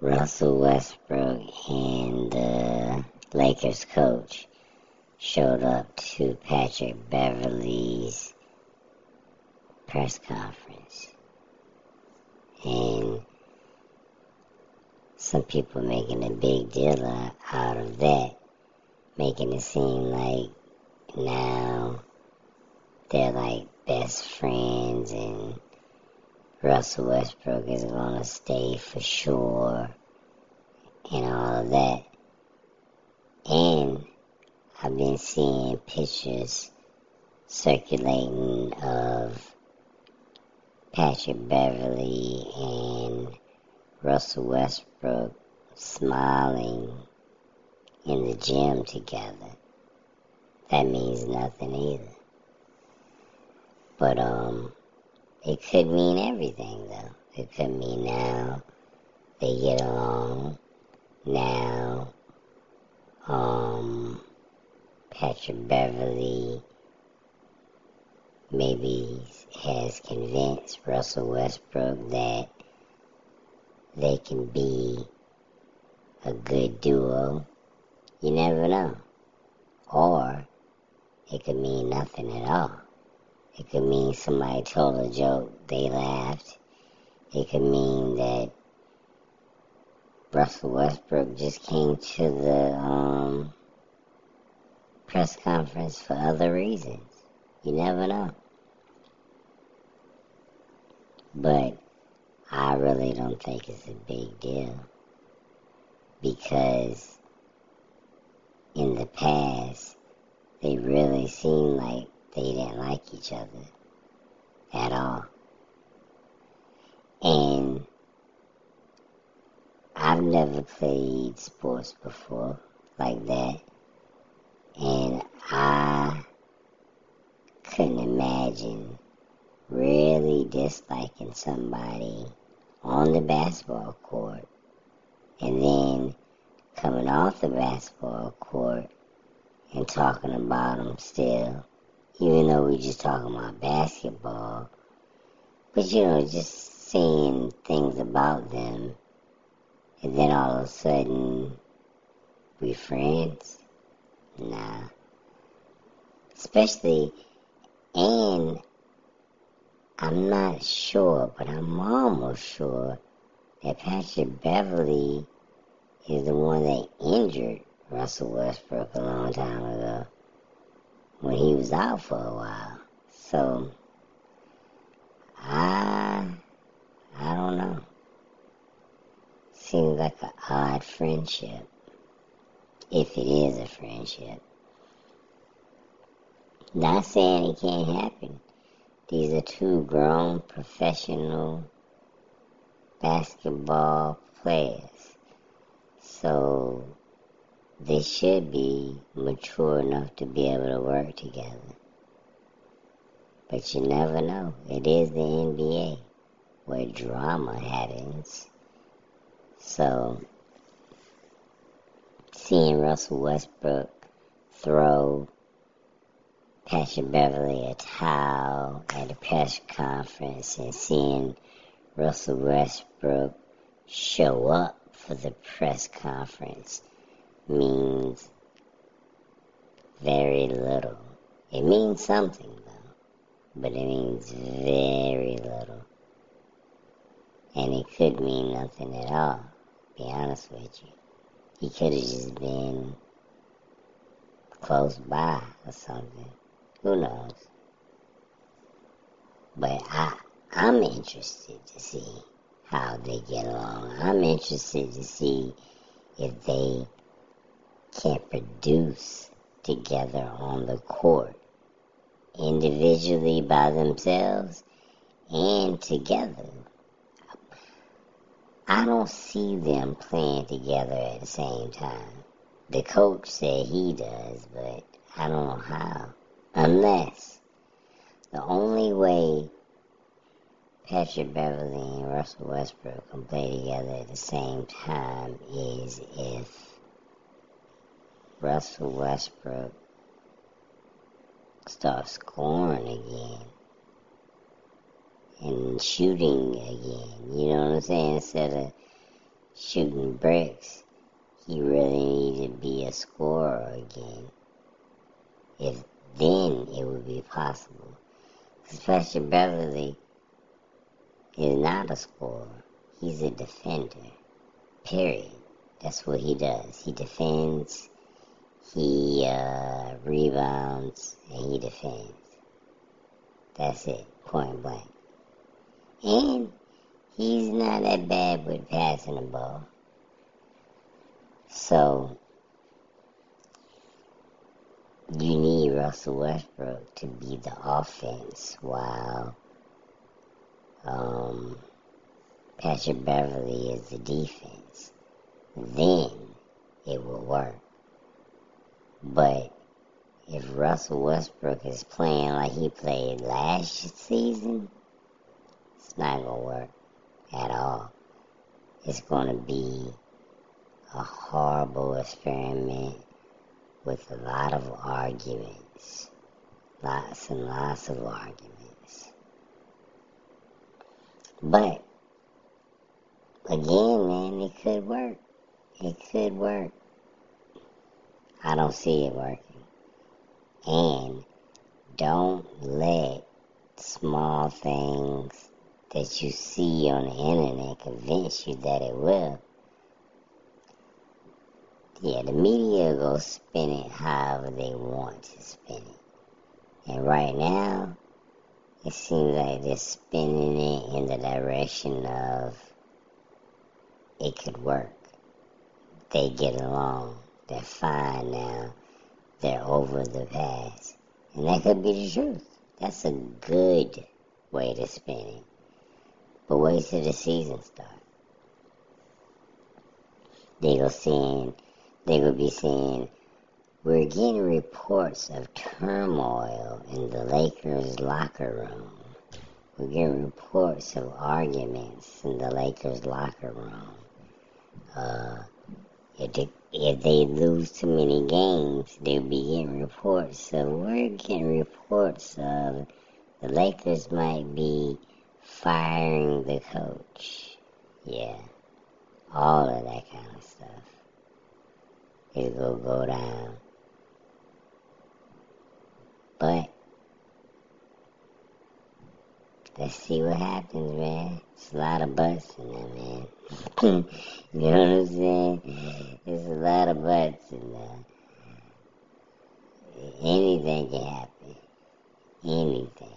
Russell Westbrook and the Lakers coach showed up to Patrick Beverley's press conference. And some people making a big deal out of that, making it seem like now they're like best friends and Russell Westbrook is going to stay for sure and all of that. And I've been seeing pictures circulating of Patrick Beverley and Russell Westbrook smiling in the gym together. That means nothing either. But um it could mean everything though. It could mean now they get along. Now um Patrick Beverley maybe has convinced Russell Westbrook that they can be a good duo. You never know. Or it could mean nothing at all. It could mean somebody told a joke, they laughed. It could mean that Russell Westbrook just came to the um, press conference for other reasons. You never know. But I really don't think it's a big deal because in the past they really seemed like they didn't like each other at all. And I've never played sports before like that. And I couldn't imagine really disliking somebody on the basketball court and then coming off the basketball court and talking about them still, even though we're just talking about basketball. But you know, just saying things about them, and then all of a sudden, we friends? Nah. Especially, and I'm not sure, but I'm almost sure that Patrick Beverley is the one that injured Russell Westbrook a long time ago when he was out for a while. So I I don't know. Seems like an odd friendship. If it is a friendship. Not saying it can't happen. These are two grown professional basketball players. So they should be mature enough to be able to work together. But you never know. It is the NBA where drama happens. So seeing Russell Westbrook throw Patrick Beverley a towel at a press conference and seeing Russell Westbrook show up for the press conference means very little. It means something though, but it means very little. And it could mean nothing at all, be honest with you. He could have just been close by or something. Who knows? But I I'm interested to see how they get along. I'm interested to see if they can produce together on the court, individually by themselves and together. I don't see them playing together at the same time. The coach said he does, but I don't know how. Unless the only way Patrick Beverley and Russell Westbrook can play together at the same time is if Russell Westbrook starts scoring again and shooting again. You know what I'm saying? Instead of shooting bricks, he really needs to be a scorer again. If then it would be possible. Because Beverley is not a scorer. He's a defender. Period. That's what he does. He defends, he uh, rebounds, and he defends. That's it. Point blank. And he's not that bad with passing the ball. So you need Russell Westbrook to be the offense while um, Patrick Beverley is the defense. Then it will work. But if Russell Westbrook is playing like he played last season, it's not going to work at all. It's going to be a horrible experiment with a lot of arguments. Lots and lots of arguments. But, again, man, it could work. It could work. I don't see it working. And don't let small things that you see on the internet convince you that it will. Yeah, the media will spin it however they want to spin it. And right now, it seems like they're spinning it in the direction of it could work. They get along. They're fine now. They're over the past. And that could be the truth. That's a good way to spin it. But wait till the season starts. They go seeing they will be saying, We're getting reports of turmoil in the Lakers locker room. We're getting reports of arguments in the Lakers locker room. Uh, if, they, if they lose too many games, they'll be getting reports. So we're getting reports of the Lakers might be firing the coach. Yeah, all of that kind of stuff it will go down. But let's see what happens, man. It's a lot of butts in there, man. You know what I'm saying? There's a lot of butts in there. Anything can happen. Anything.